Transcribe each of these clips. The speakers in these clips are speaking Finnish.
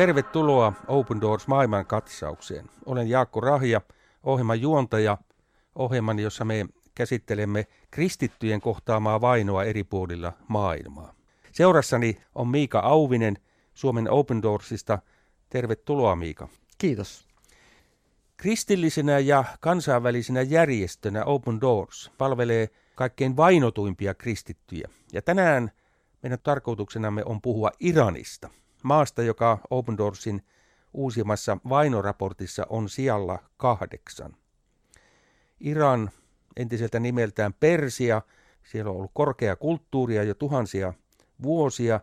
Tervetuloa Open Doors maailman katsaukseen. Olen Jaakko Rahja, ohjelman juontaja, ohjelman, jossa me käsittelemme kristittyjen kohtaamaa vainoa eri puolilla maailmaa. Seurassani on Miika Auvinen Suomen Open Doorsista. Tervetuloa Miika. Kiitos. Kristillisenä ja kansainvälisenä järjestönä Open Doors palvelee kaikkein vainotuimpia kristittyjä. Ja tänään meidän tarkoituksenamme on puhua Iranista, maasta, joka Open Doorsin uusimmassa vainoraportissa on sijalla kahdeksan. Iran entiseltä nimeltään Persia, siellä on ollut korkea kulttuuria jo tuhansia vuosia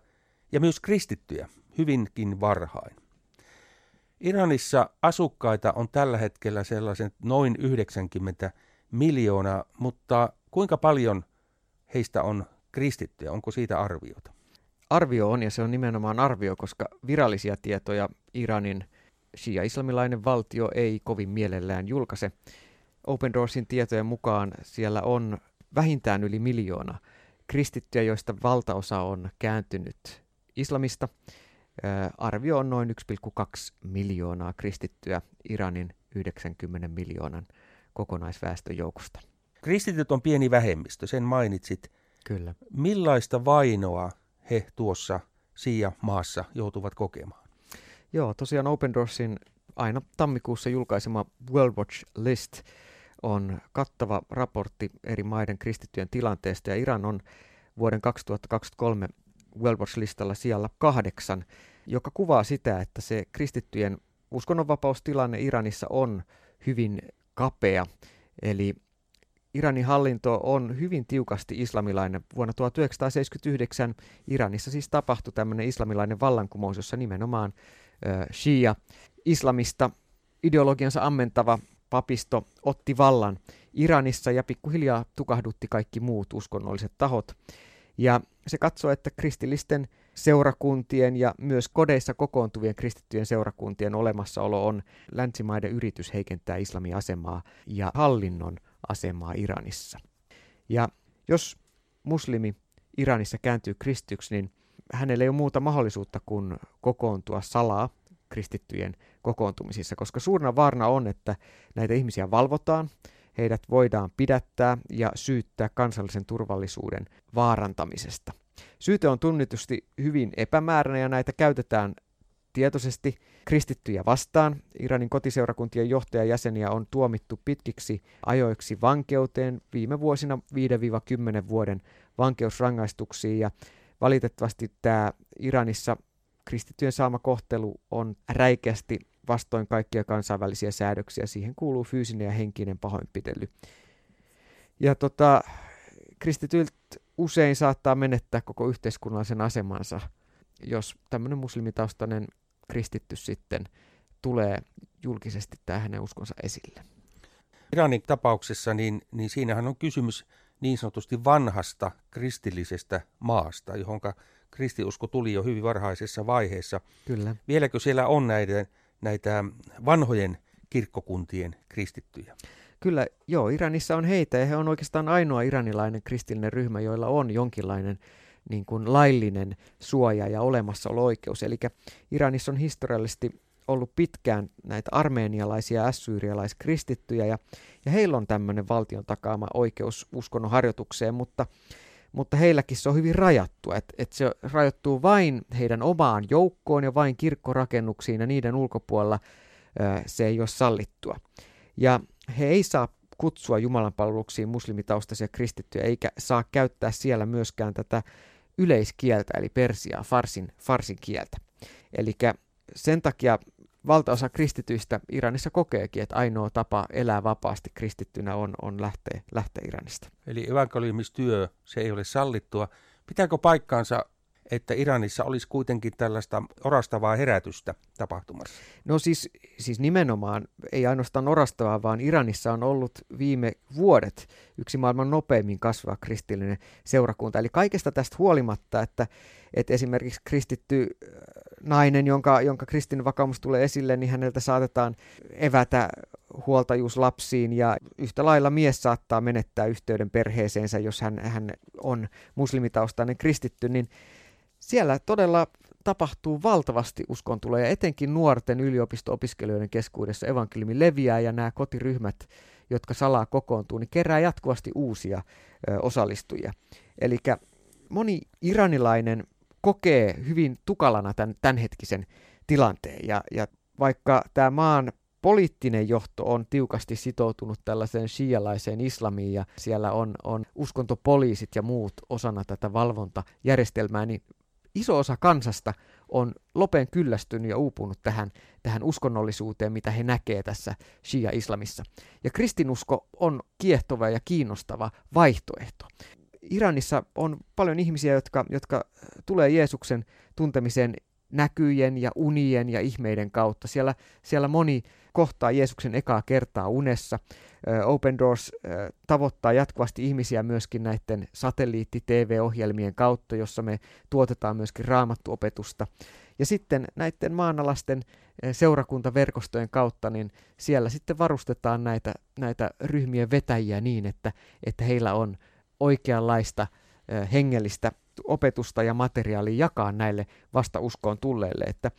ja myös kristittyjä hyvinkin varhain. Iranissa asukkaita on tällä hetkellä sellaisen noin 90 miljoonaa, mutta kuinka paljon heistä on kristittyjä? Onko siitä arviota? Arvio on, ja se on nimenomaan arvio, koska virallisia tietoja Iranin shia-islamilainen valtio ei kovin mielellään julkaise. Open Doorsin tietojen mukaan siellä on vähintään yli miljoona kristittyjä, joista valtaosa on kääntynyt islamista. Arvio on noin 1,2 miljoonaa kristittyä Iranin 90 miljoonan kokonaisväestön joukosta. Kristityt on pieni vähemmistö, sen mainitsit. Kyllä. Millaista vainoa he tuossa Sia-maassa joutuvat kokemaan? Joo, tosiaan Open Doorsin aina tammikuussa julkaisema World Watch List on kattava raportti eri maiden kristittyjen tilanteesta, ja Iran on vuoden 2023 World Watch-listalla siellä kahdeksan, joka kuvaa sitä, että se kristittyjen uskonnonvapaustilanne Iranissa on hyvin kapea. Eli Iranin hallinto on hyvin tiukasti islamilainen. Vuonna 1979 Iranissa siis tapahtui tämmöinen islamilainen vallankumous, jossa nimenomaan äh, Shia islamista ideologiansa ammentava papisto otti vallan Iranissa ja pikkuhiljaa tukahdutti kaikki muut uskonnolliset tahot. Ja se katsoo, että kristillisten seurakuntien ja myös kodeissa kokoontuvien kristittyjen seurakuntien olemassaolo on länsimaiden yritys heikentää islamin asemaa ja hallinnon asemaa Iranissa. Ja jos muslimi Iranissa kääntyy kristyksi, niin hänellä ei ole muuta mahdollisuutta kuin kokoontua salaa kristittyjen kokoontumisissa, koska suurena vaarana on, että näitä ihmisiä valvotaan, heidät voidaan pidättää ja syyttää kansallisen turvallisuuden vaarantamisesta. Syyte on tunnetusti hyvin epämääräinen ja näitä käytetään tietoisesti kristittyjä vastaan. Iranin kotiseurakuntien johtajajäseniä on tuomittu pitkiksi ajoiksi vankeuteen viime vuosina 5-10 vuoden vankeusrangaistuksiin ja valitettavasti tämä Iranissa kristittyjen saama kohtelu on räikeästi vastoin kaikkia kansainvälisiä säädöksiä. Siihen kuuluu fyysinen ja henkinen pahoinpitely. Ja tota, kristityiltä usein saattaa menettää koko yhteiskunnallisen asemansa, jos tämmöinen muslimitaustainen kristitty sitten tulee julkisesti tämä hänen uskonsa esille. Iranin tapauksessa, niin, niin siinähän on kysymys niin sanotusti vanhasta kristillisestä maasta, johon kristiusko tuli jo hyvin varhaisessa vaiheessa. Kyllä. Vieläkö siellä on näiden, näitä vanhojen kirkkokuntien kristittyjä? Kyllä, joo, Iranissa on heitä ja he on oikeastaan ainoa iranilainen kristillinen ryhmä, joilla on jonkinlainen niin kuin laillinen suoja ja olemassaolo-oikeus. Eli Iranissa on historiallisesti ollut pitkään näitä armeenialaisia assyrialaiskristittyjä ja, ja heillä on tämmöinen valtion takaama oikeus uskonnon harjoitukseen, mutta, mutta heilläkin se on hyvin rajattu, että et se rajoittuu vain heidän omaan joukkoon ja vain kirkkorakennuksiin ja niiden ulkopuolella ö, se ei ole sallittua. Ja he ei saa kutsua jumalanpalveluksiin muslimitaustaisia kristittyjä, eikä saa käyttää siellä myöskään tätä yleiskieltä, eli persiaa, farsin, farsin kieltä. Eli sen takia valtaosa kristityistä Iranissa kokeekin, että ainoa tapa elää vapaasti kristittynä on, on lähteä, lähteä Iranista. Eli evankeliumistyö, se ei ole sallittua. Pitääkö paikkaansa että Iranissa olisi kuitenkin tällaista orastavaa herätystä tapahtumassa? No siis, siis nimenomaan, ei ainoastaan orastavaa, vaan Iranissa on ollut viime vuodet yksi maailman nopeimmin kasvava kristillinen seurakunta. Eli kaikesta tästä huolimatta, että, että esimerkiksi kristitty äh, nainen, jonka, jonka kristillinen vakaumus tulee esille, niin häneltä saatetaan evätä huoltajuus lapsiin ja yhtä lailla mies saattaa menettää yhteyden perheeseensä, jos hän, hän on muslimitaustainen kristitty, niin siellä todella tapahtuu valtavasti uskontuloja, etenkin nuorten yliopisto-opiskelijoiden keskuudessa evankeliumi leviää ja nämä kotiryhmät, jotka salaa kokoontuu, niin kerää jatkuvasti uusia ö, osallistujia. Eli moni iranilainen kokee hyvin tukalana tämän tämänhetkisen tilanteen. Ja, ja vaikka tämä maan poliittinen johto on tiukasti sitoutunut tällaiseen shialaiseen islamiin ja siellä on, on uskontopoliisit ja muut osana tätä valvontajärjestelmää, niin iso osa kansasta on lopen kyllästynyt ja uupunut tähän, tähän uskonnollisuuteen, mitä he näkee tässä Shia-islamissa. Ja kristinusko on kiehtova ja kiinnostava vaihtoehto. Iranissa on paljon ihmisiä, jotka, jotka tulee Jeesuksen tuntemiseen näkyjen ja unien ja ihmeiden kautta. Siellä, siellä moni kohtaa Jeesuksen ekaa kertaa unessa. Open Doors tavoittaa jatkuvasti ihmisiä myöskin näiden satelliitti-TV-ohjelmien kautta, jossa me tuotetaan myöskin raamattuopetusta. Ja sitten näiden maanalaisten seurakuntaverkostojen kautta, niin siellä sitten varustetaan näitä, näitä ryhmien vetäjiä niin, että, että heillä on oikeanlaista hengellistä opetusta ja materiaalia jakaa näille vasta uskoon tulleille. Että,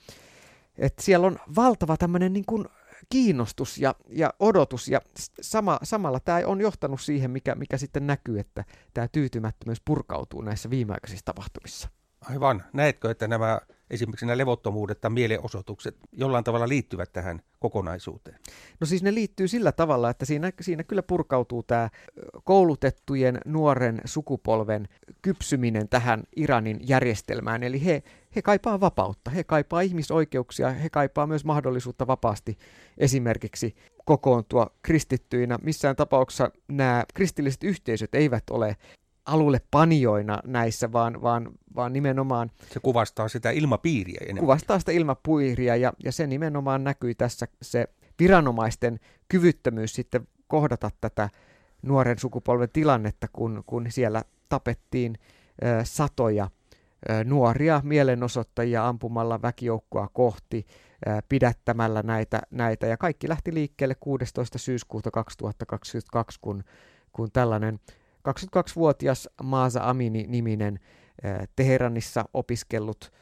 että siellä on valtava tämmöinen niin kuin kiinnostus ja, ja odotus, ja sama, samalla tämä on johtanut siihen, mikä, mikä sitten näkyy, että tämä tyytymättömyys purkautuu näissä viimeaikaisissa tapahtumissa. Aivan. Näetkö, että nämä esimerkiksi nämä levottomuudet tai mielenosoitukset jollain tavalla liittyvät tähän kokonaisuuteen? No siis ne liittyy sillä tavalla, että siinä, siinä kyllä purkautuu tämä koulutettujen nuoren sukupolven kypsyminen tähän Iranin järjestelmään. Eli he, he kaipaa vapautta, he kaipaa ihmisoikeuksia, he kaipaa myös mahdollisuutta vapaasti esimerkiksi kokoontua kristittyinä. Missään tapauksessa nämä kristilliset yhteisöt eivät ole alulle panijoina näissä, vaan, vaan, vaan nimenomaan... Se kuvastaa sitä ilmapiiriä enemmän. Kuvastaa sitä ilmapiiriä ja, ja se nimenomaan näkyy tässä se viranomaisten kyvyttömyys sitten kohdata tätä nuoren sukupolven tilannetta, kun, kun siellä tapettiin ö, satoja nuoria mielenosoittajia ampumalla väkijoukkoa kohti, pidättämällä näitä, näitä. Ja kaikki lähti liikkeelle 16. syyskuuta 2022, kun, kun tällainen 22-vuotias Maasa Amini-niminen Teheranissa opiskellut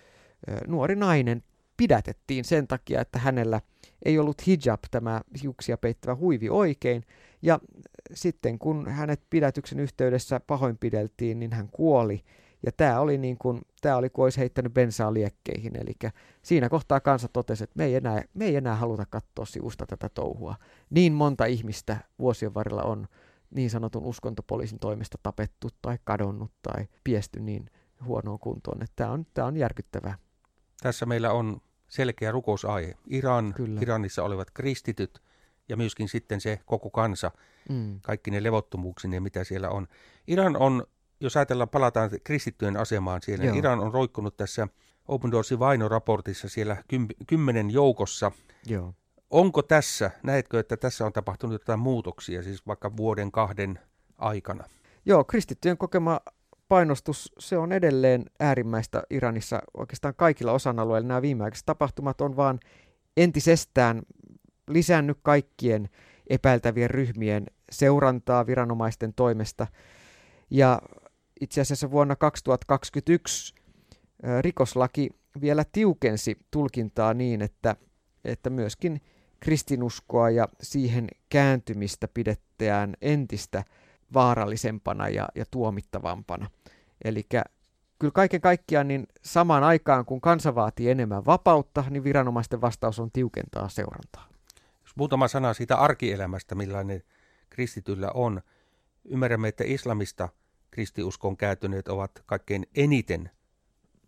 nuori nainen pidätettiin sen takia, että hänellä ei ollut hijab, tämä hiuksia peittävä huivi oikein, ja sitten kun hänet pidätyksen yhteydessä pahoinpideltiin, niin hän kuoli, ja tämä oli niin kuin, tämä oli kuin olisi heittänyt bensaa liekkeihin, eli siinä kohtaa kansa totesi, että me ei, enää, me ei enää haluta katsoa sivusta tätä touhua. Niin monta ihmistä vuosien varrella on niin sanotun uskontopoliisin toimesta tapettu tai kadonnut tai piesty niin huonoon kuntoon. Että tämä on, tämä on järkyttävää. Tässä meillä on selkeä rukousaihe. Iran, Kyllä. Iranissa olevat kristityt ja myöskin sitten se koko kansa, mm. kaikki ne levottomuuksineen, mitä siellä on. Iran on, jos ajatellaan, palataan kristittyjen asemaan siellä, Joo. Iran on roikkunut tässä Open Doorsin vainoraportissa siellä kymmenen joukossa. Joo. Onko tässä, näetkö, että tässä on tapahtunut jotain muutoksia, siis vaikka vuoden kahden aikana? Joo, kristittyjen kokema painostus, se on edelleen äärimmäistä Iranissa oikeastaan kaikilla osan-alueilla. Nämä viimeaikaiset tapahtumat on vaan entisestään lisännyt kaikkien epäiltävien ryhmien seurantaa viranomaisten toimesta. Ja itse asiassa vuonna 2021 rikoslaki vielä tiukensi tulkintaa niin, että, että myöskin kristinuskoa ja siihen kääntymistä pidetään entistä vaarallisempana ja, ja tuomittavampana. Eli kyllä kaiken kaikkiaan niin samaan aikaan, kun kansa vaatii enemmän vapautta, niin viranomaisten vastaus on tiukentaa seurantaa. Jos muutama sana siitä arkielämästä, millainen kristityllä on. Ymmärrämme, että islamista kristiuskon kääntyneet ovat kaikkein eniten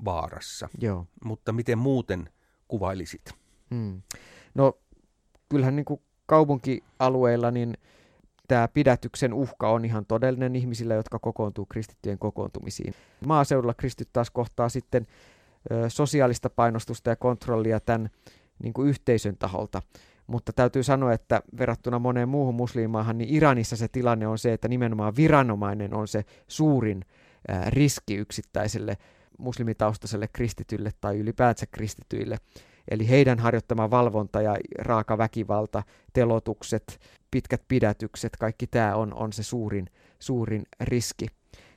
vaarassa. Joo. Mutta miten muuten kuvailisit? Hmm. No kyllähän niin kuin kaupunkialueilla niin tämä pidätyksen uhka on ihan todellinen ihmisillä, jotka kokoontuu kristittyjen kokoontumisiin. Maaseudulla kristit taas kohtaa sitten ö, sosiaalista painostusta ja kontrollia tämän niin kuin yhteisön taholta. Mutta täytyy sanoa, että verrattuna moneen muuhun muslimaahan, niin Iranissa se tilanne on se, että nimenomaan viranomainen on se suurin riski yksittäiselle muslimitaustaiselle kristitylle tai ylipäänsä kristityille. Eli heidän harjoittama valvonta ja raaka väkivalta, telotukset, pitkät pidätykset, kaikki tämä on, on se suurin, suurin riski.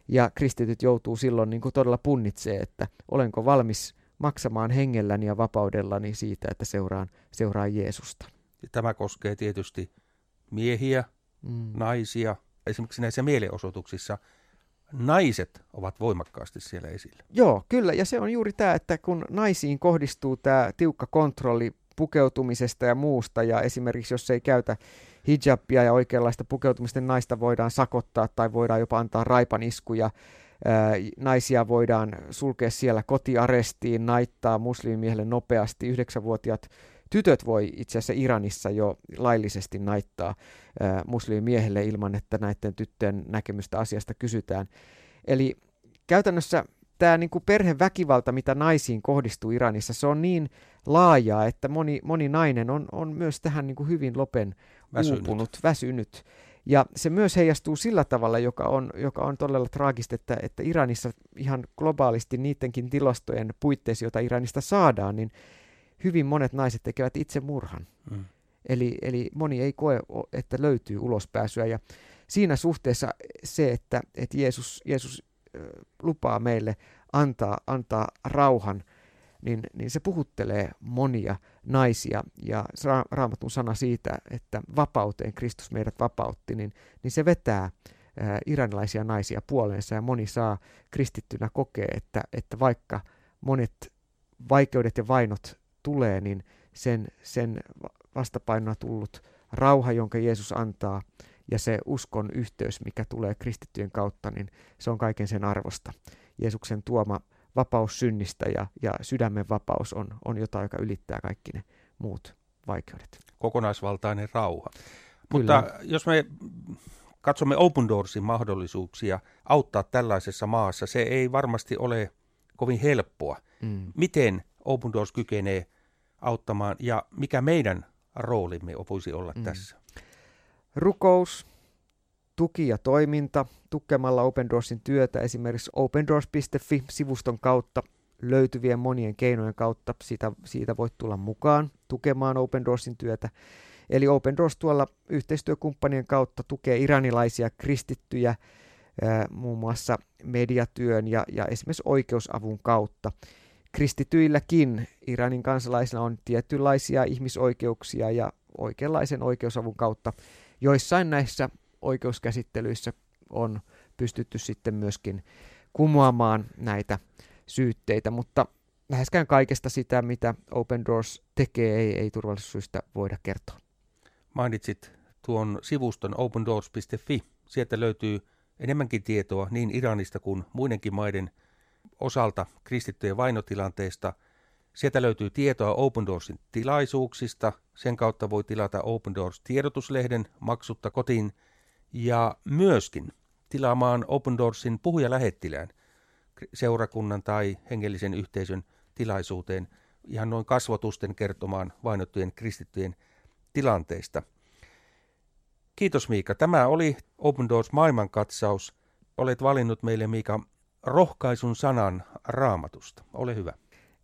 Ja kristityt joutuu silloin niin kuin todella punnitsee, että olenko valmis maksamaan hengelläni ja vapaudellani siitä, että seuraan, seuraan Jeesusta. Tämä koskee tietysti miehiä, mm. naisia. Esimerkiksi näissä mielenosoituksissa naiset ovat voimakkaasti siellä esillä. Joo, kyllä. Ja se on juuri tämä, että kun naisiin kohdistuu tämä tiukka kontrolli pukeutumisesta ja muusta, ja esimerkiksi jos ei käytä hijabia ja oikeanlaista pukeutumista, niin naista voidaan sakottaa tai voidaan jopa antaa raipaniskuja. Naisia voidaan sulkea siellä kotiarestiin, naittaa muslimiehelle nopeasti. Yhdeksänvuotiaat tytöt voi itse asiassa Iranissa jo laillisesti naittaa muslimiehelle ilman, että näiden tyttöjen näkemystä asiasta kysytään. Eli käytännössä tämä niin kuin perheväkivalta, mitä naisiin kohdistuu Iranissa, se on niin laajaa, että moni, moni nainen on, on myös tähän niin kuin hyvin lopen väsynyt. uupunut, väsynyt. Ja se myös heijastuu sillä tavalla, joka on, joka on todella traagista, että, että Iranissa ihan globaalisti niidenkin tilastojen puitteissa, joita Iranista saadaan, niin hyvin monet naiset tekevät itse murhan. Mm. Eli, eli moni ei koe, että löytyy ulospääsyä. Ja siinä suhteessa se, että, että Jeesus, Jeesus lupaa meille antaa, antaa rauhan, niin, niin se puhuttelee monia naisia. Ja ra- raamatun sana siitä, että vapauteen Kristus meidät vapautti, niin, niin se vetää ää, iranilaisia naisia puoleensa ja moni saa kristittynä kokea, että, että vaikka monet vaikeudet ja vainot tulee, niin sen, sen vastapainona tullut rauha, jonka Jeesus antaa, ja se uskon yhteys, mikä tulee kristittyjen kautta, niin se on kaiken sen arvosta. Jeesuksen tuoma vapaus synnistä ja, ja sydämen vapaus on, on jotain, joka ylittää kaikki ne muut vaikeudet. Kokonaisvaltainen rauha. Kyllä. Mutta jos me katsomme Open Doorsin mahdollisuuksia auttaa tällaisessa maassa, se ei varmasti ole kovin helppoa. Mm. Miten Open Doors kykenee auttamaan ja mikä meidän roolimme voisi olla mm. tässä? Rukous, tuki ja toiminta tukemalla Open Doorsin työtä esimerkiksi opendoors.fi-sivuston kautta löytyvien monien keinojen kautta siitä, siitä voit tulla mukaan tukemaan Open Doorsin työtä. Eli Open Doors tuolla yhteistyökumppanien kautta tukee iranilaisia kristittyjä muun muassa mediatyön ja, ja esimerkiksi oikeusavun kautta. Kristityilläkin Iranin kansalaisilla on tietynlaisia ihmisoikeuksia ja oikeanlaisen oikeusavun kautta joissain näissä oikeuskäsittelyissä on pystytty sitten myöskin kumoamaan näitä syytteitä, mutta läheskään kaikesta sitä, mitä Open Doors tekee, ei, ei turvallisuussyistä voida kertoa. Mainitsit tuon sivuston opendoors.fi. Sieltä löytyy enemmänkin tietoa niin Iranista kuin muidenkin maiden osalta kristittyjen vainotilanteesta. Sieltä löytyy tietoa Open Doorsin tilaisuuksista. Sen kautta voi tilata Open Doors tiedotuslehden maksutta kotiin ja myöskin tilaamaan Open Doorsin puhujalähettilään seurakunnan tai hengellisen yhteisön tilaisuuteen ihan noin kasvotusten kertomaan vainottujen kristittyjen tilanteista. Kiitos Miika. Tämä oli Open Doors maailmankatsaus. Olet valinnut meille Miika rohkaisun sanan raamatusta. Ole hyvä.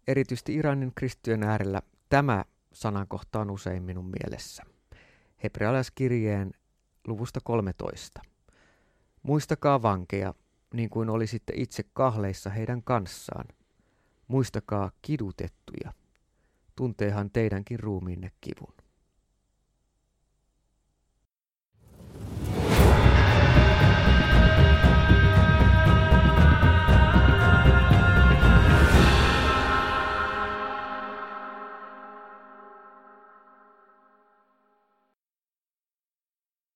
Erityisesti Iranin kristittyjen äärellä tämä sanankohta on usein minun mielessä. Hebrealaiskirjeen luvusta 13. Muistakaa vankeja, niin kuin olisitte itse kahleissa heidän kanssaan. Muistakaa kidutettuja. Tunteehan teidänkin ruumiinne kivun.